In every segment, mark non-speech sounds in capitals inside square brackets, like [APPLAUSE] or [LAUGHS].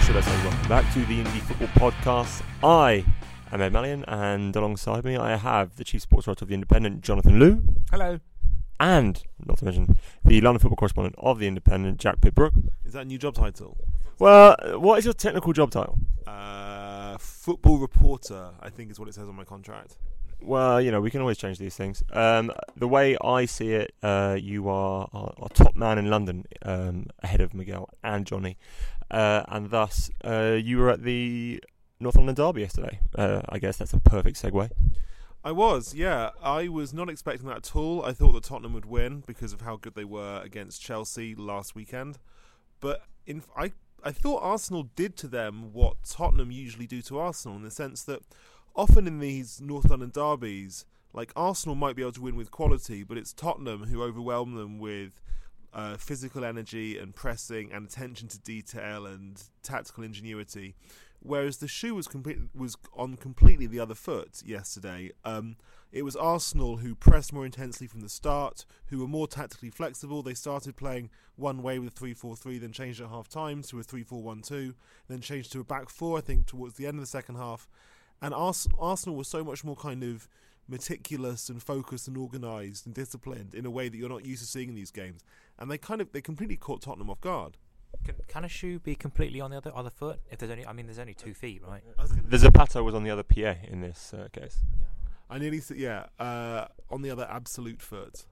Or should I say welcome back to the Indie Football Podcast. I am Ed Malyon, and alongside me I have the Chief Sports Writer of The Independent, Jonathan Liew, Hello. and, not to mention, the London Football Correspondent of The Independent, Jack Pitt-Brooke. Is that a new job title? Well, what is your technical job title? Uh, football reporter, I think is what it says on my contract. Well, you know, we can always change these things. Um, the way I see it, uh, you are our, our top man in London, um, ahead of Miguel and Johnny, uh, and thus uh, you were at the North London Derby yesterday. Uh, I guess that's a perfect segue. I was, yeah. I was not expecting that at all. I thought that Tottenham would win because of how good they were against Chelsea last weekend. But in, I, I thought Arsenal did to them what Tottenham usually do to Arsenal in the sense that often in these North London derbies, like Arsenal might be able to win with quality, but it's Tottenham who overwhelm them with uh, physical energy and pressing and attention to detail and tactical ingenuity. Whereas the shoe was complete, was on completely the other foot yesterday. Um, it was Arsenal who pressed more intensely from the start, who were more tactically flexible. They started playing one way with a 3 4 3, then changed at half time to a 3 4 1 2, then changed to a back four, I think, towards the end of the second half. And Ars- Arsenal was so much more kind of meticulous and focused and organised and disciplined in a way that you're not used to seeing in these games. And they kind of they completely caught Tottenham off guard. Can, can a shoe be completely on the other other foot? If there's only, I mean, there's only two feet, right? The Zapato was on the other PA in this uh, case. I nearly said, yeah, uh, on the other absolute foot.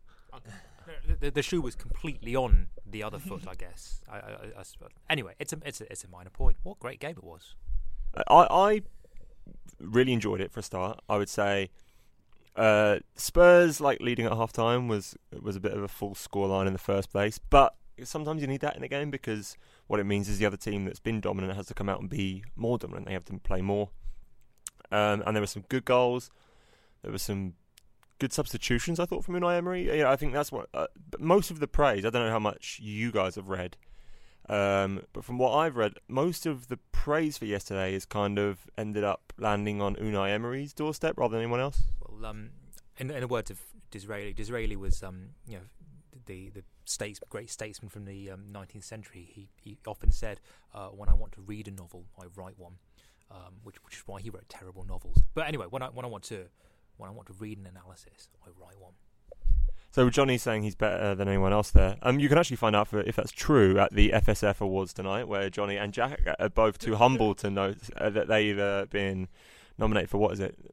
The, the, the shoe was completely on the other foot, I guess. I, I, I, I. Anyway, it's a it's a it's a minor point. What great game it was. I, I really enjoyed it for a start. I would say uh, Spurs like leading at half time was was a bit of a false scoreline in the first place, but sometimes you need that in a game because what it means is the other team that's been dominant has to come out and be more dominant. They have to play more. Um, and there were some good goals. There were some good substitutions. I thought from Unai Emery. Yeah, I think that's what uh, most of the praise. I don't know how much you guys have read, um, but from what I've read, most of the praise for yesterday has kind of ended up landing on Unai Emery's doorstep rather than anyone else. Well, um, in, in the words of Disraeli, Disraeli was um, you know, the the states, great statesman from the um, 19th century. He he often said, uh, "When I want to read a novel, I write one," um, which which is why he wrote terrible novels. But anyway, when I when I want to when I want to read an analysis, I write one. So Johnny's saying he's better than anyone else there. Um, you can actually find out for, if that's true at the FSF Awards tonight, where Johnny and Jack are both too [LAUGHS] humble to know uh, that they've uh, been nominated for what is it, R-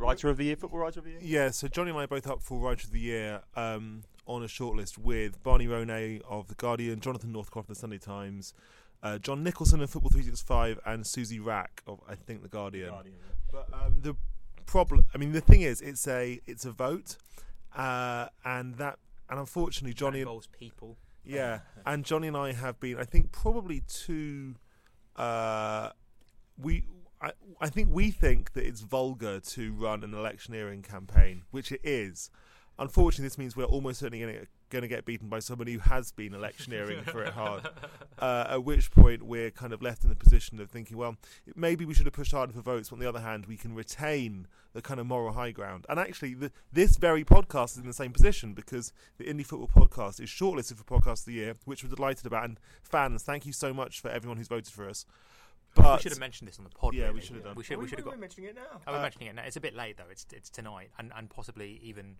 Writer of the Year, Football Writer of the Year. Yeah, so Johnny and I are both up for Writer of the Year um, on a shortlist with Barney Ronay of The Guardian, Jonathan Northcroft of The Sunday Times, uh, John Nicholson of Football 365, and Suzy Wrack of, I think, The Guardian. But um, the problem, I mean, the thing is, it's a it's a vote, uh, and that, and unfortunately, Johnny, That involves people. yeah, [LAUGHS] and Johnny and I have been, I think, probably two. Uh, we, I, I think we think that it's vulgar to run an electioneering campaign, which it is. Unfortunately, this means we're almost certainly going to get beaten by somebody who has been electioneering for it hard. [LAUGHS] Uh, at which point, we're kind of left in the position of thinking, well, maybe we should have pushed harder for votes. But on the other hand, we can retain the kind of moral high ground. And actually, the, this very podcast is in the same position because the Indie Football Podcast is shortlisted for Podcast of the Year, which we're delighted about. And fans, thank you so much for everyone who's voted for us. But we should have mentioned this on the pod. Yeah, we should have done. We should. We should have got. mentioning it now. Oh, we're Uh, mentioning it now. It's a bit late though. It's it's tonight, and, and possibly even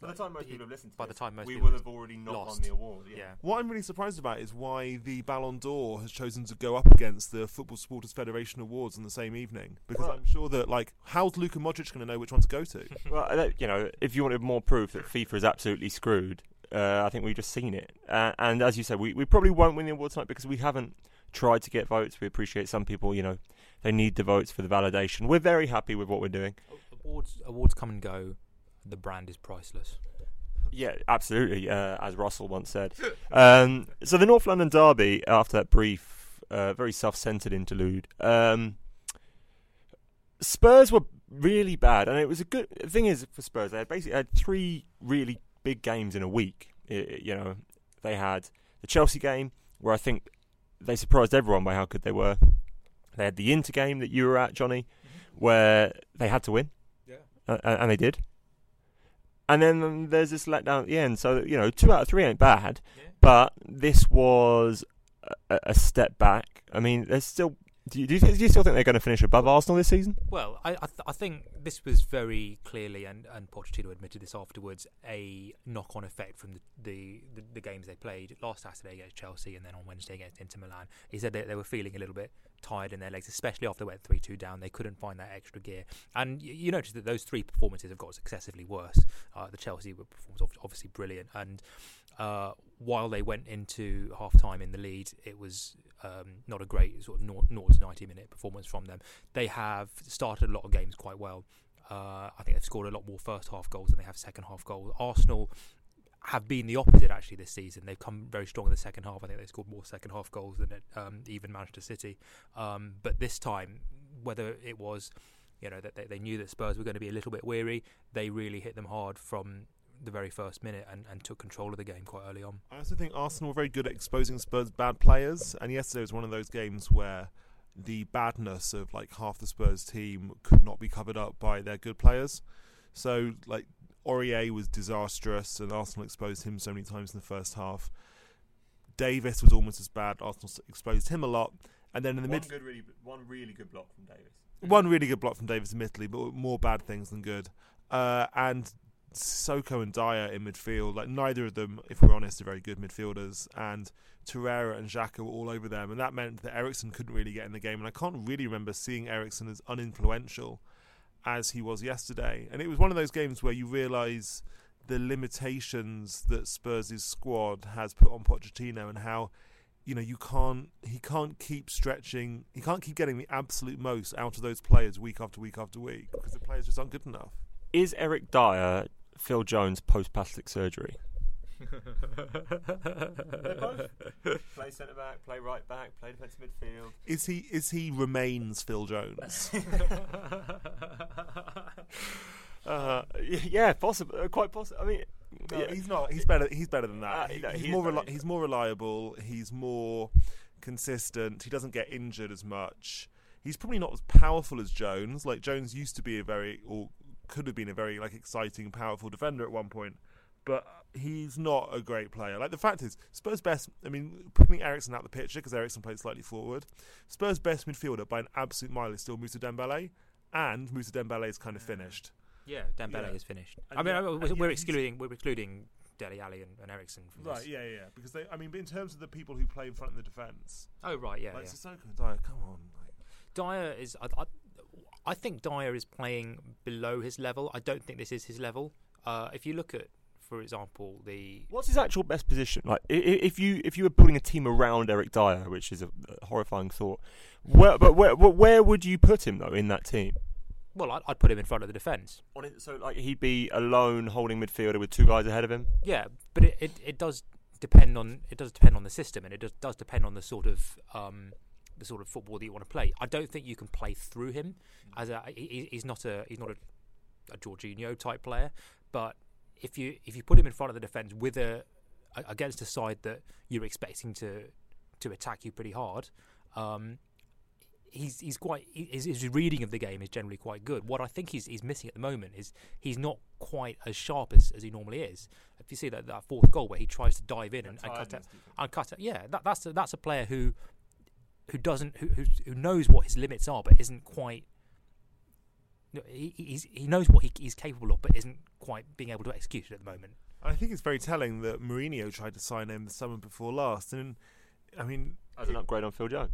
By the time most people have listened to by the time most we people will have have already not lost. won the award. yeah. What I'm really surprised about is why the Ballon d'Or has chosen to go up against the Football Supporters Federation Awards on the same evening. Because Well- I'm sure that, like, how's Luka Modric going to know which one to go to? [LAUGHS] Well, you know, if you wanted more proof that FIFA is absolutely screwed, uh, I think we've just seen it. Uh, and as you said, we, we probably won't win the award tonight because we haven't tried to get votes. We appreciate some people, you know, they need the votes for the validation. We're very happy with what we're doing. awards awards come and go. The brand is priceless. Yeah, absolutely. Uh, as Russell once said. Um, so the North London derby, after that brief, uh, very self-centered interlude, um, Spurs were really bad, and it was a good the thing. Is for Spurs, they had basically had three really big games in a week. It, you know, they had the Chelsea game, where I think they surprised everyone by how good they were. They had the Inter game that you were at, Johnny, mm-hmm. where they had to win, yeah, uh, and they did. And then um, there's this letdown at the end. So you know, two out of three ain't bad, yeah. but this was a, a, step back. I mean, there's still do you, do you, do you still think they're going to finish above Arsenal this season? Well, I I, th- I, think this was very clearly, and, and Pochettino admitted this afterwards, a knock-on effect from the, the, the, the, games they played last Saturday against Chelsea and then on Wednesday against Inter Milan. He said that they were feeling a little bit tired in their legs, especially after they went 3-2 down. They couldn't find that extra gear. And you, you notice that those three performances have got successively worse. Uh, the Chelsea performance was obviously brilliant, and uh, while they went into half time in the lead, it was um, not a great sort of 0, 0 to 90 minute performance from them. They have started a lot of games quite well. Uh, I think they've scored a lot more first half goals than they have second half goals. Arsenal have been the opposite actually this season. They've come very strong in the second half. I think they scored more second half goals than um, even Manchester City. Um, but this time, whether it was you know that they, they, knew that Spurs were going to be a little bit weary, they really hit them hard from the very first minute and, and took control of the game quite early on. I also think Arsenal were very good at exposing Spurs' bad players, and yesterday was one of those games where the badness of like half the Spurs team could not be covered up by their good players. So like Aurier was disastrous, and Arsenal exposed him so many times in the first half. Davies was almost as bad. Arsenal exposed him a lot, and then in the one mid, good, really, one really good block from Davies. One really good block from Davies, admittedly, but more bad things than good. Uh, and Sissoko and Dier in midfield, like neither of them, if we're honest, are very good midfielders. And Torreira and Xhaka were all over them, and that meant that Eriksen couldn't really get in the game. And I can't really remember seeing Eriksen as uninfluential as he was yesterday. And it was one of those games where you realise the limitations that Spurs' squad has put on Pochettino and how you know you can't he can't keep stretching he can't keep getting the absolute most out of those players week after week after week because the players just aren't good enough. Is Eric Dier Phil Jones post plastic surgery. Play centre back, play right back, play defensive midfield. Is he? Is he remains Phil Jones? [LAUGHS] uh, yeah, possible, uh, quite possible. I mean, no, yeah. he's not. He's better. He's better than that. Uh, he, no, he's, more. Reli- he's more reliable. He's more consistent. He doesn't get injured as much. He's probably not as powerful as Jones. Like Jones used to be a very, or could have been a very like exciting, powerful defender at one point. But he's not a great player. Like the fact is, Spurs' best. I mean, putting Eriksen out the picture because Eriksen played slightly forward. Spurs' best midfielder by an absolute mile is still Moussa Dembele, and Moussa Dembele is kind of finished. Yeah, Dembele yeah. is finished. And I mean, yeah, we're, we're excluding we're excluding Dele Alli and, and Eriksen from right, this. yeah, yeah, because they. I mean, in terms of the people who play in front of the defence. Oh right, yeah, like yeah. Sissoko and Dier, come on. Like. Dier is. I, I, I think Dier is playing below his level. I don't think this is his level. Uh, if you look at, for example, the what's his actual best position? Like, if you if you were building a team around Eric Dier, which is a, horrifying thought, where, but where where would you put him though in that team? Well, I'd, I'd put him in front of the defence. So, like, he'd be a lone holding midfielder with two guys ahead of him. Yeah, but it, it, it does depend on it does depend on the system, and it does, does depend on the sort of um, the sort of football that you want to play. I don't think you can play through him as a he, he's not a he's not a, a Jorginho type player, but if you if you put him in front of the defence with a, against a side that you're expecting to to attack you pretty hard, um, he's he's quite his, his, reading of the game is generally quite good. What I think he's he's missing at the moment is he's not quite as sharp as, as he normally is. If you see that, that fourth goal where he tries to dive in and, and cut out, and cut it, yeah, that, that's a, that's a player who who doesn't who, who who knows what his limits are, but isn't quite. He he's, he knows what he, he's capable of, but isn't quite being able to execute it at the moment. I think it's very telling that Mourinho tried to sign him the summer before last, and I mean, as an upgrade on Phil Jones.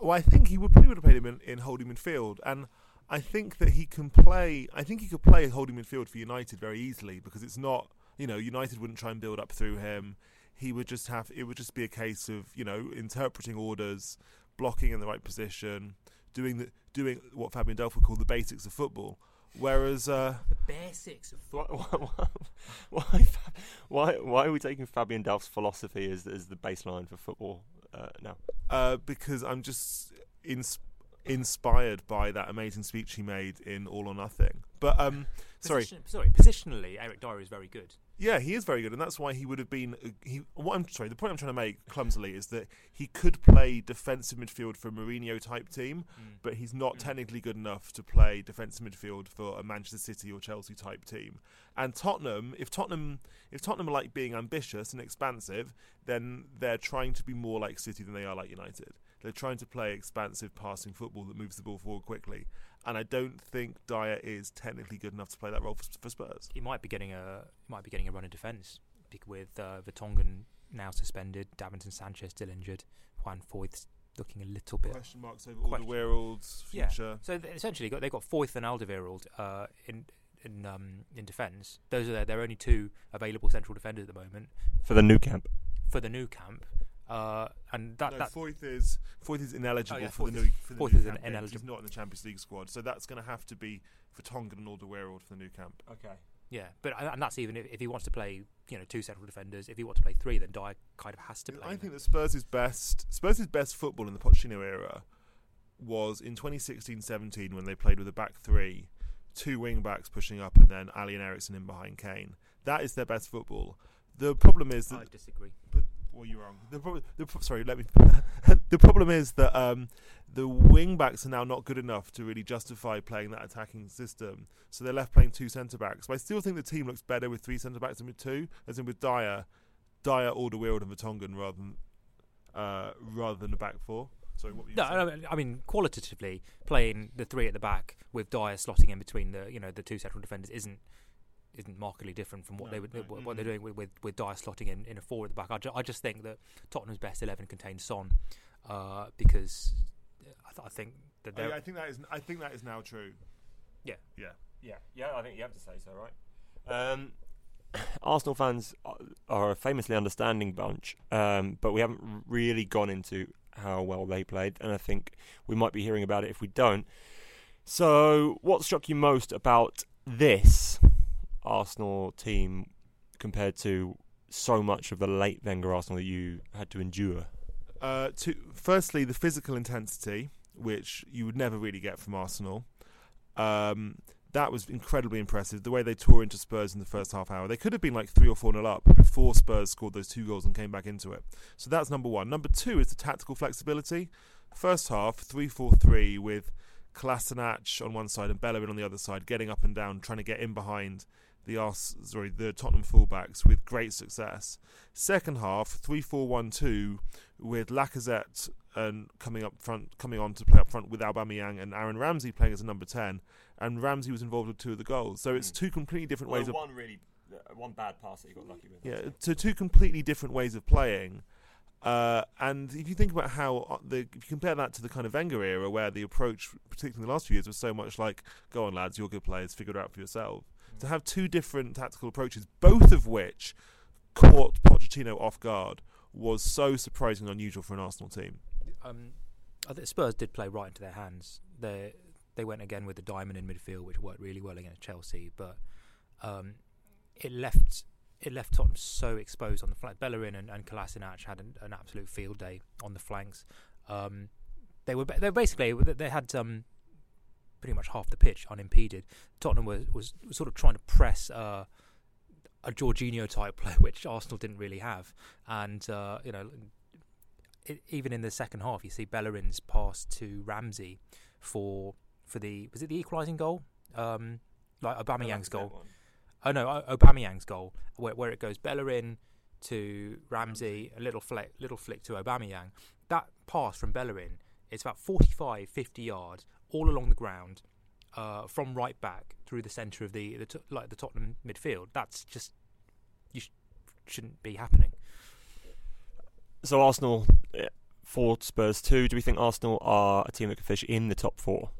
Well, I think he would probably would have played him in, in holding midfield, and I think that he can play. I think he could play holding midfield for United very easily because it's not. You know, United wouldn't try and build up through him. He would just have. It would just be a case of you know interpreting orders, blocking in the right position, doing the doing what Fabian Delph would call the basics of football. Whereas uh, The basics. of Why, why, why, why, why are we taking Fabian Delph's philosophy as, as the baseline for football uh, now? uh, because I'm just ins- inspired by that amazing speech he made in All or Nothing. But um, sorry, sorry. Positionally, Eric Dier is very good. Yeah, he is very good, and that's why he would have been. uh, He what I'm sorry. The point I'm trying to make clumsily is that he could play defensive midfield for a Mourinho type team, but he's not technically good enough to play defensive midfield for a Manchester City or Chelsea type team. And Tottenham, if Tottenham, if Tottenham are like being ambitious and expansive, then they're trying to be more like City than they are like United. They're trying to play expansive passing football that moves the ball forward quickly. And I don't think Dier is technically good enough to play that role for, for Spurs. He might be getting a he might be getting a run of defence with uh, Vertonghen now suspended, Davinson Sanchez still injured, Juan Foyth looking a little bit. Question marks over Question. Alderweireld's Yeah. future. So th- essentially, got, they've got Foyth and Alderweireld uh, in in um, in defence. Those are their, their only two available central defenders at the moment For the Nou Camp. for the Nou Camp. Uh, and that, no, that Foyth is Foyth is ineligible Oh, yeah, for Foyth the is- new for the Foyth new is camp games. ineligible. He's not in the Champions League squad, so that's going to have to be for Vertonghen and Alderweireld for the Nou Camp. Okay. yeah, but and that's even if, if he wants to play, you know, two central defenders. If he wants to play three, then Dier kind of has to play. I them. think that Spurs' best Spurs' best football in the Pochettino era was in 2016-17 when they played with a back three, two wing backs pushing up, and then Alli and Eriksen in behind Kane. That is their best football. The problem is that I disagree. Well, you're wrong. The problem, the, pro- sorry, let me. [LAUGHS] the problem is that um, the wing backs are now not good enough to really justify playing that attacking system. So they're left playing two centre backs. But I still think the team looks better with three centre backs than with two, as in with Dier, Dier, Alderweireld, and Vertonghen rather than uh, rather than the back four. Sorry, what were you No, saying? no, I mean qualitatively, playing the three at the back with Dier slotting in between the you know the two central defenders isn't isn't markedly different from what No, they would no, what, mm. what they're doing with, with with Dier slotting in, in a four at the back. I, ju- I just think that Tottenham's best eleven contains Son uh, because I, th- I think that I, they're I think that is. I think that is now true. Yeah. Yeah. Yeah, yeah, I think you have to say so, right? Um, [COUGHS] Arsenal fans are- are a famously understanding bunch, um, but we haven't really gone into how well they played, and I think we might be hearing about it if we don't. So, what struck you most about this Arsenal team compared to so much of the late Wenger Arsenal that you had to endure? Uh, to, firstly, the physical intensity, which you would never really get from Arsenal. Um, that was incredibly impressive. The way they tore into Spurs in the first half hour. They could have been like 3 or 4 nil up before Spurs scored those two goals and came back into it. So that's number one. Number two is the tactical flexibility. First half, 3 4 3 with Kolasinac on one side and Bellerin on the other side, getting up and down, trying to get in behind the Ars- sorry the Tottenham fullbacks with great success. Second half, 3-4-1-2 with Lacazette and coming up front, coming on to play up front with Aubameyang and Aaron Ramsey playing as a number ten, and Ramsey was involved with two of the goals. So it's Mm. two completely different ways of one really, one bad pass that you got lucky with. yeah, so two completely different ways of playing. Uh, and if you think about how uh, the if you compare that to the kind of Wenger era, where the approach, particularly in the last few years, was so much like, "Go on, lads, you're good players, figure it out for yourself." To have two different tactical approaches, both of which caught Pochettino off guard, was so surprising and unusual for an Arsenal team. um, Spurs did play right into their hands. They they went again with the diamond in midfield, which worked really well against Chelsea, but um, it left it left Tottenham so exposed on the flank. Bellerin and, and Kolasinac had an, an absolute field day on the flanks. Um, they were they basically they had um, pretty much half the pitch unimpeded. Tottenham was was sort of trying to press. Uh, a Jorginho type play, [LAUGHS] which Arsenal didn't really have, and uh, you know, it, even in the second half, you see Bellerin's pass to Ramsey for for the was it the equalising goal, um, like Aubameyang's goal. Oh no, Aubameyang's goal, where, where it goes Bellerin to Ramsey, a little flick, little flick to Aubameyang. That pass from Bellerin, it's about 45, 50 yards all along the ground, uh, from right back through the centre of the, the like the Tottenham midfield. That's just you sh- shouldn't be happening. So Arsenal eh, four, Spurs two. Do we think Arsenal are a team that could fish in the top four?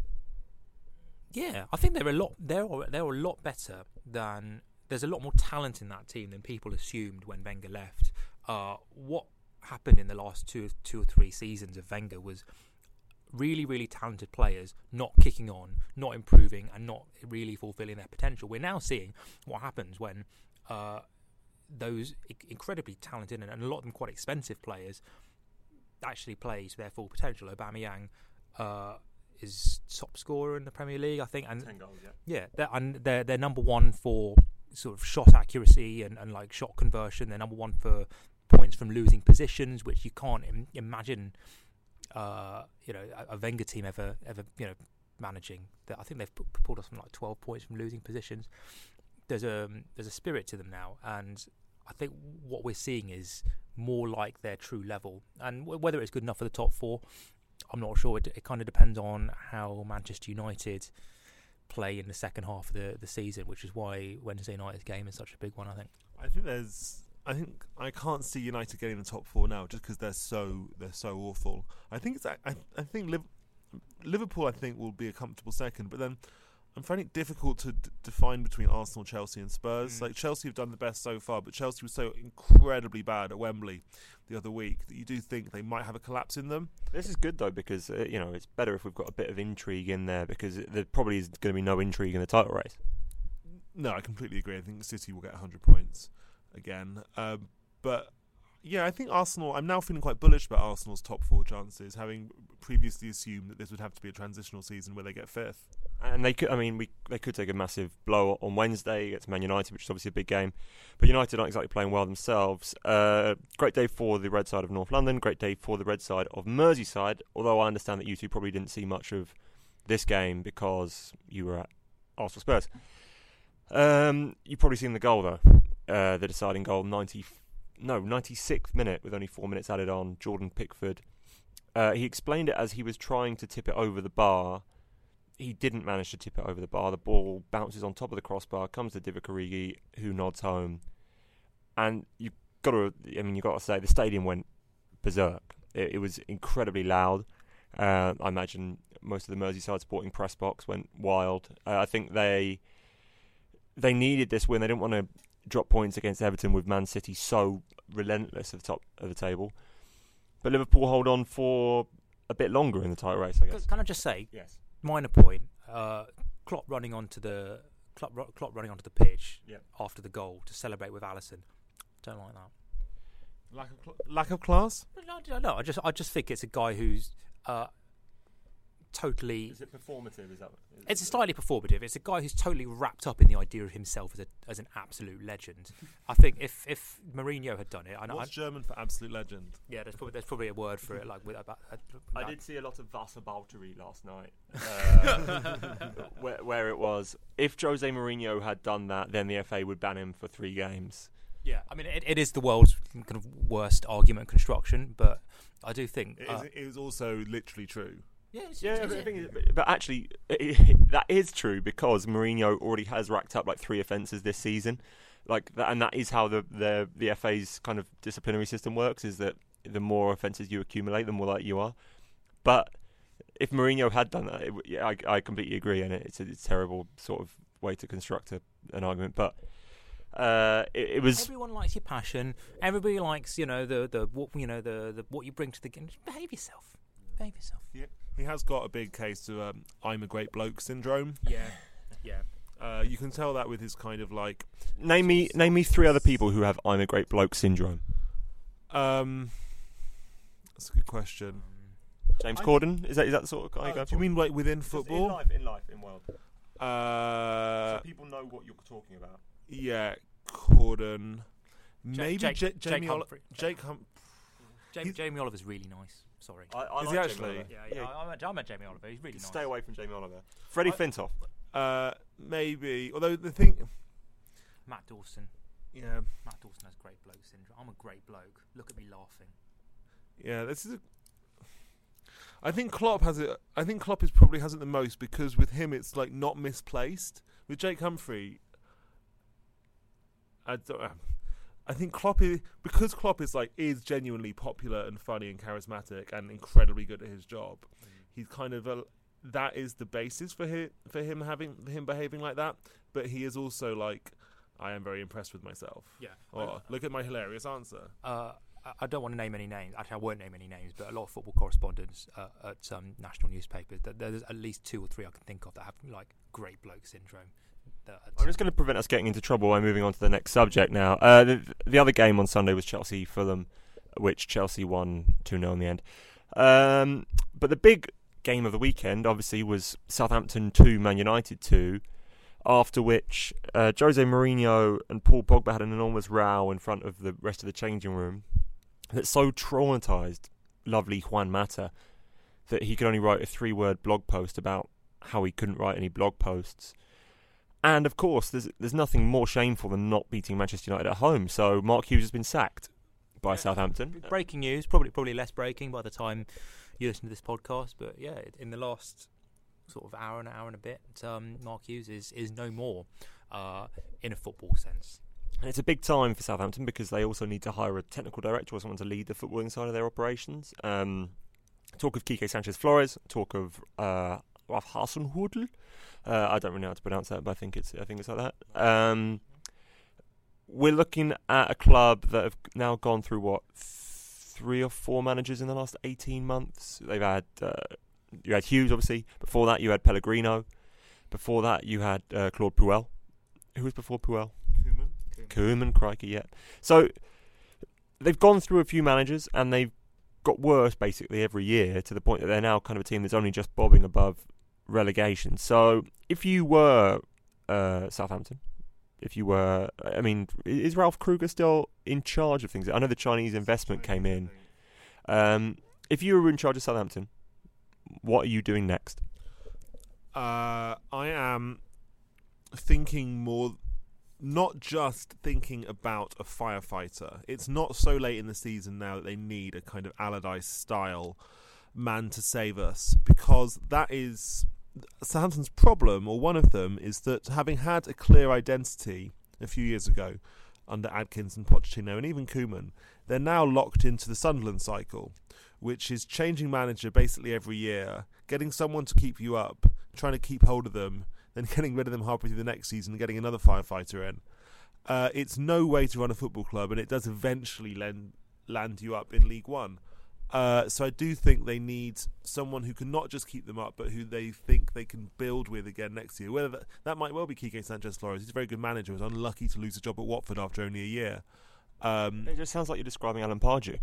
Yeah, I think they're a lot. They're they're a lot better than. There's a lot more talent in that team than people assumed when Wenger left. Uh, what happened in the last two two or three seasons of Wenger was really, really talented players not kicking on, not improving, and not really fulfilling their potential. We're now seeing what happens when uh, those incredibly talented and, and, a lot of them quite expensive players actually play to their full potential. Aubameyang uh, is top scorer in the Premier League, I think, and goals, yeah, yeah, they're, and they're they're number one for sort of shot accuracy and, and like shot conversion. They're number one for points from losing positions, which you can't Im- imagine. Uh, you know, a, Wenger team ever ever you know managing. That I think they've pulled off from like twelve points from losing positions. There's a there's a spirit to them now, and I think what we're seeing is more like their true level. And w- whether it's good enough for the top four, I'm not sure. It, it kind of depends on how Manchester United play in the second half of the, the season, which is why Wednesday night's game is such a big one. I think. I think there's. I think I can't see United getting the top four now, just because they're so they're so awful. I think it's. I I think Liverpool. I think will be a comfortable second, but then I'm finding it difficult to d- define between Arsenal, Chelsea, and Spurs. Mm. Like Chelsea have done the best so far, but Chelsea was so incredibly bad at Wembley the other week that you do think they might have a collapse in them. This is good though because uh, you know it's better if we've got a bit of intrigue in there because there probably is going to be no intrigue in the title race. No, I completely agree. I think City will get 100 points again, um, but yeah, I think Arsenal. I'm now feeling quite bullish about Arsenal's top four chances, having previously assumed that this would have to be a transitional season where they get fifth. And they could, I mean, we they could take a massive blow on Wednesday against Man United, which is obviously a big game. But United aren't exactly playing well themselves. Uh, great day for the red side of North London. Great day for the red side of Merseyside. Although I understand that you two probably didn't see much of this game because you were at Arsenal Spurs. Um, you've probably seen the goal though, uh, the deciding goal, 90 no, 96th minute with only four minutes added on. Jordan Pickford. Uh, he explained it as he was trying to tip it over the bar. He didn't manage to tip it over the bar. The ball bounces on top of the crossbar, comes to Divock Origi, who nods home. And you've got to, I mean, you've got to say the stadium went berserk. It, it was incredibly loud. Uh, I imagine most of the Merseyside supporting press box went wild. Uh, I think they they needed this win. They didn't want to drop points against Everton with Man City so relentless at the top of the table. But Liverpool hold on for a bit longer in the title race, I guess. Can I just say, yes, minor point. Uh, Klopp running onto the Klopp, Klopp running onto the pitch yep. after the goal to celebrate with Alisson. Don't like that. Lack of cl- lack of class. No, no, I just I just think it's a guy who's uh, totally. Is it performative? Is that? Is it's slightly performative. It's a guy who's totally wrapped up in the idea of himself as a as an absolute legend. I think if if Mourinho had done it, I know. What's I, German for absolute legend? Yeah, there's probably there's probably a word for it. Like with about. Uh, I did see a lot of whataboutery last night, [LAUGHS] uh, where, where it was if Jose Mourinho had done that, then the FA would ban him for three games. Yeah, I mean it, it is the world's kind of worst argument construction, but I do think it is, uh, it is also literally true. Yeah, yeah, but, is, but, actually, it, [LAUGHS] that is true because Mourinho already has racked up like three offences this season, like that, and that is how the, the the FA's kind of disciplinary system works. Is that the more offences you accumulate, the more like you are. But if Mourinho had done that, it, yeah, I, I completely agree, and it's a, it's a terrible sort of way to construct a, an argument, but. Uh, it, it, was. Everyone likes your passion. Everybody likes, you know, the the what you know the, the what you bring to the game. Just behave yourself. Behave yourself. Yeah. He has got a big case of um, "I'm a great bloke" syndrome. Yeah, yeah. Uh, you can tell that with his kind of like. Name me, name me three other people who have "I'm a great bloke" syndrome. Um, that's a good question. James I Corden is that is that the sort of guy? Uh, you do you mean like within football? in life, in life, in world. Uh, so people know what you're talking about. Yeah, Corden. Maybe Jake, J- Jamie Jake Humphrey. Jake Hum- Jamie, Jamie Oliver's really nice. Sorry. I, I Is like he actually? Yeah, yeah. yeah. I, met, I met Jamie Oliver. He's really nice. Stay away from Jamie Oliver. Freddie I, Flintoff. Uh, maybe. Although the thing. Matt Dawson. Yeah. Matt Dawson has great bloke syndrome. I'm a great bloke. Look at me laughing. Yeah, this is a. I think Klopp has it. I think Klopp is probably has it the most because with him it's like not misplaced. With Jake Humphrey, I don't. I think Klopp is because Klopp is like is genuinely popular and funny and charismatic and incredibly good at his job. Mm. He's kind of a that is the basis for him for him having him behaving like that. But he is also like I am very impressed with myself. Yeah. Oh, look at my hilarious answer. Uh, I- don't want to name any names. Actually, I won't name any names, but a lot of football correspondents uh, at um, national newspapers. That there's at least two or three I can think of that have like great bloke syndrome. I'm just going to prevent us getting into trouble by moving on to the next subject now. Uh, the, the other game on Sunday was Chelsea Fulham, which Chelsea won 2 0 in the end. Um, but the big game of the weekend, obviously, was Southampton 2, Man United 2. After which, uh, Jose Mourinho and Paul Pogba had an enormous row in front of the rest of the changing room that so traumatised lovely Juan Mata that he could only write a three word blog post about how he couldn't write any blog posts. And of course, there's there's nothing more shameful than not beating Manchester United at home. So Mark Hughes has been sacked by Southampton. breaking news, probably probably less breaking by the time you listen to this podcast. But yeah, in the last sort of hour and hour and a bit, um, Mark Hughes is is no more uh, in a football sense. And it's a big time for Southampton because they also need to hire a technical director or someone to lead the footballing side of their operations. Um, talk of Quique Sanchez Flores, talk of uh, Ralph Hasenhüttl. Uh, I don't really know how to pronounce that, but I think it's I think it's like that. Um, we're looking at a club that have now gone through what three or four managers in the last eighteen months. They've had uh, you had Hughes, obviously. Before that, you had Pellegrino. Before that, you had uh, Claude Puel. Who was before Puel? Koeman. Koeman, crikey, yeah. So they've gone through a few managers and they've got worse basically every year to the point that they're now kind of a team that's only just bobbing above relegation. So if you were uh, Southampton, if you were, I mean, is Ralph Krueger still in charge of things? I know the Chinese investment came in. Um, if you were in charge of Southampton, what are you doing next? Uh, I am thinking more, not just thinking about a firefighter. It's not so late in the season now that they need a kind of Allardyce style man to save us because that is Southampton's problem, or one of them, is that having had a clear identity a few years ago under Adkins and Pochettino and even Koeman, they're now locked into the Sunderland cycle, which is changing manager basically every year, getting someone to keep you up, trying to keep hold of them, then [LAUGHS] getting rid of them halfway through the next season and getting another firefighter in. Uh, it's no way to run a football club, and it does eventually land, land you up in League One. Uh, so I do think they need someone who can not just keep them up, but who they think they can build with again next year. Whether that, that might well be Quique Sanchez Flores. He's a very good manager. Was unlucky to lose a job at Watford after only a year. Um, It just sounds like you're describing Alan Pardew.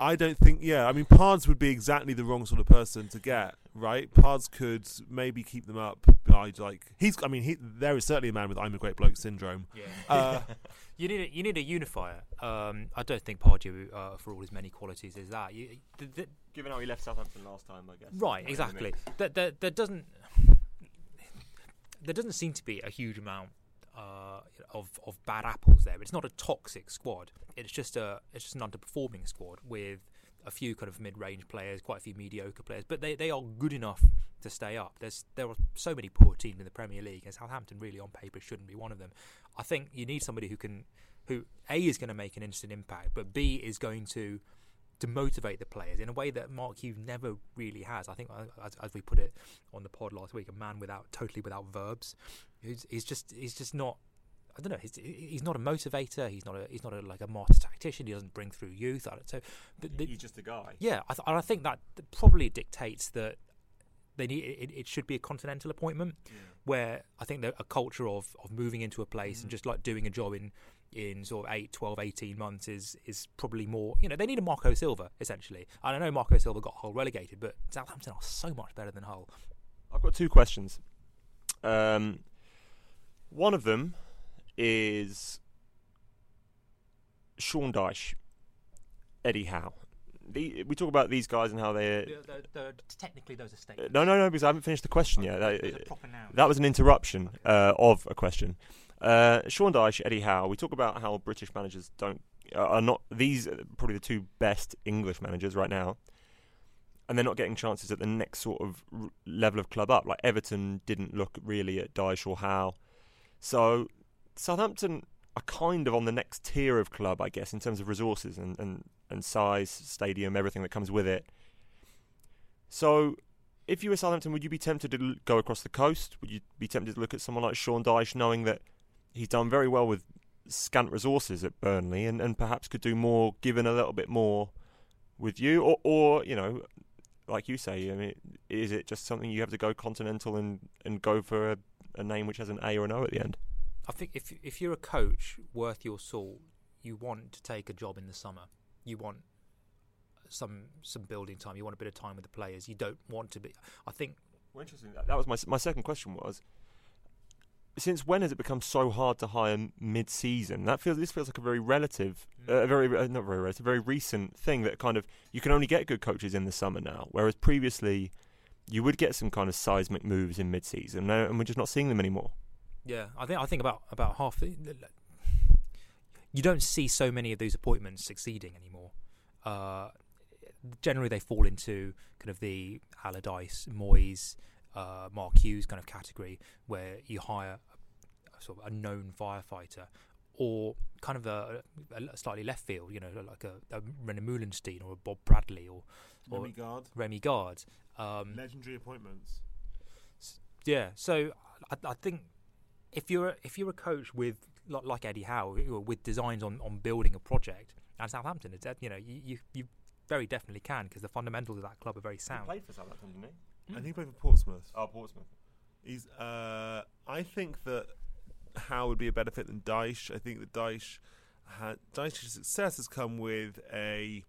I don't think. Yeah, I mean, Pards would be exactly the wrong sort of person to get. Right, Pards could maybe keep them up by like he's. I mean, he there is certainly a man with "I'm a great bloke" syndrome. Yeah. Uh, [LAUGHS] You need a, you need a unifier. Um, I don't think Pardew, uh, for all his many qualities, is that. You, th- th- Given how he left Southampton last time, I guess. right, exactly. There, there, there doesn't there doesn't seem to be a huge amount uh, of of bad apples there. It's not a toxic squad. It's just a it's just an underperforming squad with a few kind of mid-range players, quite a few mediocre players, but they, they are good enough to stay up. There's there are so many poor teams in the Premier League, and Southampton really on paper shouldn't be one of them. I think you need somebody who can who a is going to make an instant impact, but b is going to to motivate the players in a way that Mark Hughes never really has. I think, uh, as, as we put it on the pod last week, a man without totally without verbs. He's, he's just he's just not. I don't know. He's, he's not a motivator. He's not a he's not a, like a master tactician. He doesn't bring through youth. I don't, so the, the, He's just a guy. yeah, I, th- and I think that probably dictates that they need it, it should be a continental appointment where I think that a culture of, of moving into a place and just like doing a job in in sort of 8, 12, 18 months is is probably more, you know, they need a Marco Silva essentially. And I know Marco Silva got Hull relegated, but Southampton are so much better than Hull. I've got two questions. Um, one of them is Sean Dyche, Eddie Howe. The, we talk about these guys and how they're technically, those are Uh, statements. no, no, no, because I haven't finished the question yet. That, Those proper nouns. that was an interruption uh, of a question. Uh, Sean Dyche, Eddie Howe. We talk about how British managers don't are not these are probably the two best English managers right now, and they're not getting chances at the next sort of r- level of club up. Like Everton didn't look really at Dyche or Howe, so Southampton are kind of on the next tier of club, I guess, in terms of resources and, and, and size, stadium, everything that comes with it. So, if you were Southampton, would you be tempted to go across the coast? Would you be tempted to look at someone like Sean Dyche, knowing that he's done very well with scant resources at Burnley and, and perhaps could do more, given a little bit more with you, or, or you know, like you say, I mean, is it just something you have to go continental and, and go for a, a name which has an A or an O at the end? I think if if you're a coach worth your salt, you want to take a job in the summer. You want some some building time. You want a bit of time with the players. You don't want to be. I think. Well, interesting. That, that was my my second question was. Since when has it become so hard to hire mid-season? That feels this feels like a very relative, Mm. uh, a very uh, not very relative, very recent thing that kind of you can only get good coaches in the summer now, whereas previously you would get some kind of seismic moves in mid-season, and we're just not seeing them anymore. Yeah, I think I think about about half. The, you don't see so many of those appointments succeeding anymore. Uh, generally, they fall into kind of the Allardyce, Moyes, uh, Mark Hughes kind of category, where you hire a, sort of a known firefighter, or kind of a, a slightly left field, you know, like a, a René Meulensteen or a Bob Bradley or or Remi Garde, Remi Garde. Um, legendary appointments. yeah, so I, I think if you're if you're a coach with like, like Eddie Howe with designs on, on building a project, at Southampton, it's, you know, you you, you very definitely can because the fundamentals of that club are very sound. played for Southampton, didn't he? I think he played for Portsmouth. Oh, Portsmouth. He's. Uh, I think that Howe would be a better fit than Dyche. I think that Dyche had Dyche's success has come with a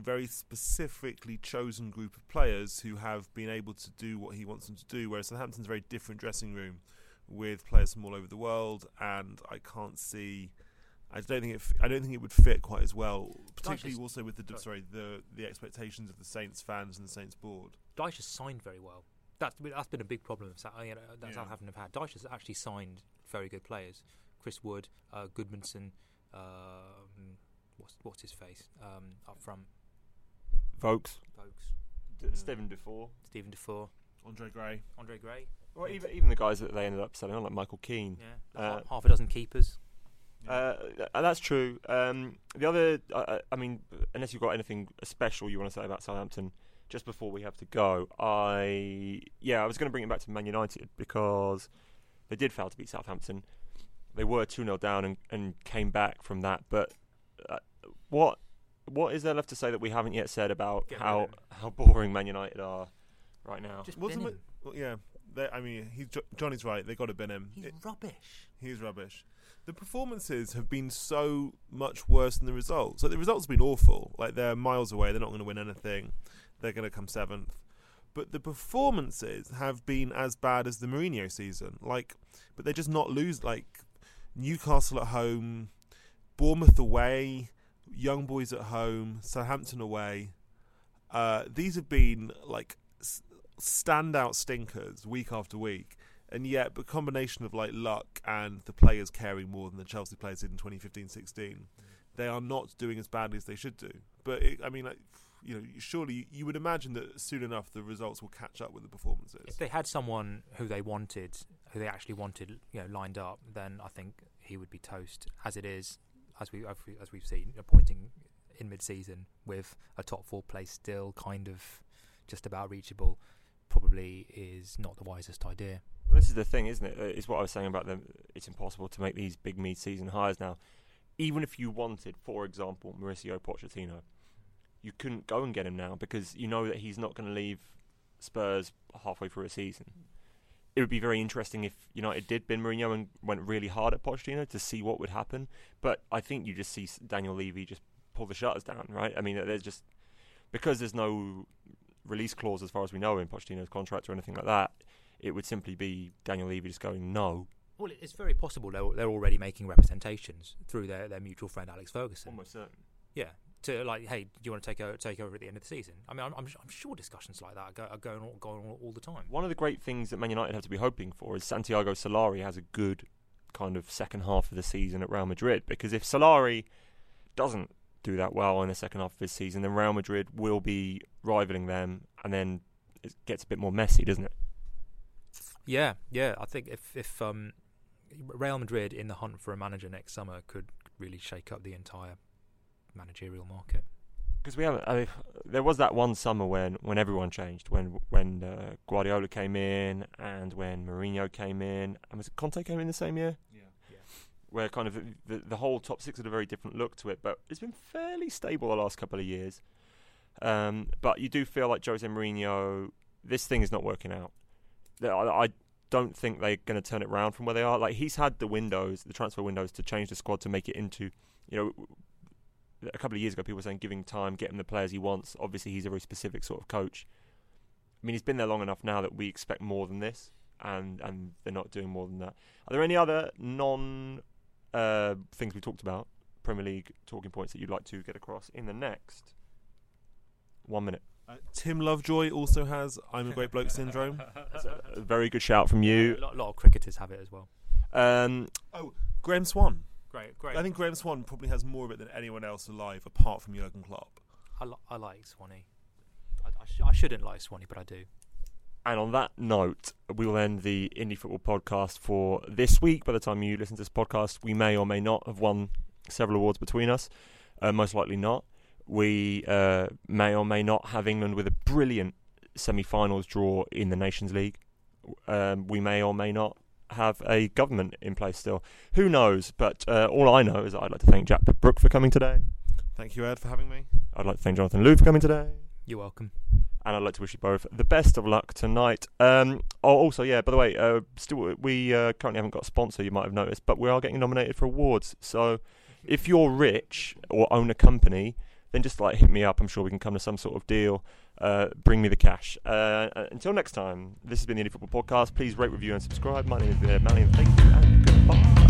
very specifically chosen group of players who have been able to do what he wants them to do. Whereas Southampton's a very different dressing room with players from all over the world, and I can't see. I don't think it. f- I don't think it would fit quite as well, particularly also with the sorry. the the expectations of the Saints fans and the Saints board. Dyche has signed very well. That's been- that's been a big problem Sou- you know, that Yeah. Southampton have had. Dyche has actually signed very good players. Chris Wood, uh, Gudmundsson, um, what's what's his face um, up front, Vokes, folks. D- Steven Defour. Steven Defour, Andre Gray. Andre Gray. Well, even even the guys that they ended up selling on, like Michael Keane. Yeah, Uh, half, half a dozen keepers. Uh, uh, that's true. Um, the other, uh, I mean, unless you've got anything special you want to say about Southampton, just before we have to go, I yeah, I was going to bring it back to Man United because they did fail to beat Southampton. They were two 0 down and, and came back from that. But uh, what what is there left to say that we haven't yet said about Get rid of how him. how boring Man United are right now? Just Wasn't bin it- him. Well, yeah, they, I mean, he's Jo- Johnny's right. They got to bin him. He's It- rubbish. he's rubbish. The performances have been so much worse than the results. Like the results have been awful. Like they're miles away. They're not going to win anything. They're going to come seventh. But the performances have been as bad as the Mourinho season. Like, but they're just not lose. Like Newcastle at home, Bournemouth away, Young Boys at home, Southampton away. Uh, these have been like s- standout stinkers week after week, and yet the combination of like luck and the players caring more than the Chelsea players did in 2015-16, they are not doing as badly as they should do. But it, I mean, like, you know, surely you would imagine that soon enough the results will catch up with the performances. If they had someone who they wanted, who they actually wanted, you know, lined up, then I think he would be toast. As it is, as we as we- as we've seen, appointing in mid-season with a top four place still kind of just about reachable, probably is not the wisest idea. Well, this is the thing, isn't it? Uh, It's what I was saying about them. It's impossible to make these big mid-season hires now. Even if you wanted, for example, Mauricio Pochettino, you couldn't go and get him now because you know that he's not going to leave Spurs halfway through a season. It would be very interesting if United did bin Mourinho and went really hard at Pochettino to see what would happen. But I think you just see Daniel Levy just pull the shutters down, right? I mean, there's just because there's no release clause as far as we know in Pochettino's contract or anything like that. It would simply be Daniel Levy just going no. Well, it's very possible they're, they're already making representations through their, their mutual friend Alex Ferguson. Almost certain. Yeah, to like, hey, do you want to take over, take over at the end of the season? I mean, I'm, I'm, I'm sure discussions like that are, go, are going on, going on all the time. One of the great things that Man United have to be hoping for is Santiago Solari has a good kind of second half of the season at Real Madrid because if Solari doesn't do that well in the second half of his season, then Real Madrid will be rivaling them, and then it gets a bit more messy, doesn't it? Yeah, yeah. I think if if um, Real Madrid in the hunt for a manager next summer could really shake up the entire managerial market. Because we have, I mean, there was that one summer when, when everyone changed, when when uh, Guardiola came in and when Mourinho came in, and was it Conte came in the same year? Yeah. yeah. where kind of the, the whole top six had a very different look to it. But it's been fairly stable the last couple of years. Um, but you do feel like Jose Mourinho, this thing is not working out. I, I don't think they're going to turn it around from where they are. Like he's had the windows, the transfer windows, to change the squad to make it into, you know, a couple of years ago people were saying giving time, get him the players he wants. Obviously, he's a very specific sort of coach. I mean, he's been there long enough now that we expect more than this, and and they're not doing more than that. Are there any other non uh, things we talked about, Premier League talking points that you'd like to get across in the next one minute? Uh, Tim Lovejoy also has "I'm a great bloke" syndrome. [LAUGHS] That's a, a very good shout from you. A lot, a lot of cricketers have it as well. Um, oh, Graeme Swann. Great, great. I think Graeme Swann probably has more of it than anyone else alive, apart from Jurgen Klopp. I, li- I like Swanee. I, I, sh- I shouldn't like Swanee, but I do. And on that note, we will end the Indie Football podcast for this week. By the time you listen to this podcast, we may or may not have won several awards between us. Uh, most likely not. We uh, may or may not have England with a brilliant semi finals draw in the Nations League. Um, we may or may not have a government in place still. Who knows? But uh, all I know is that I'd like to thank Jack Brook for coming today. Thank you, Ed, for having me. I'd like to thank Jonathan Liew for coming today. You're welcome. And I'd like to wish you both the best of luck tonight. Um, oh, also, yeah. By the way, uh, still we uh, currently haven't got a sponsor. You might have noticed, but we are getting nominated for awards. So, if you're rich or own a company, then just like hit me up. I'm sure we can come to some sort of deal. Uh, bring me the cash. Uh, until next time, this has been the Indie Football Podcast. Please rate, review, and subscribe. My name is uh, Malyon. Thank you and goodbye.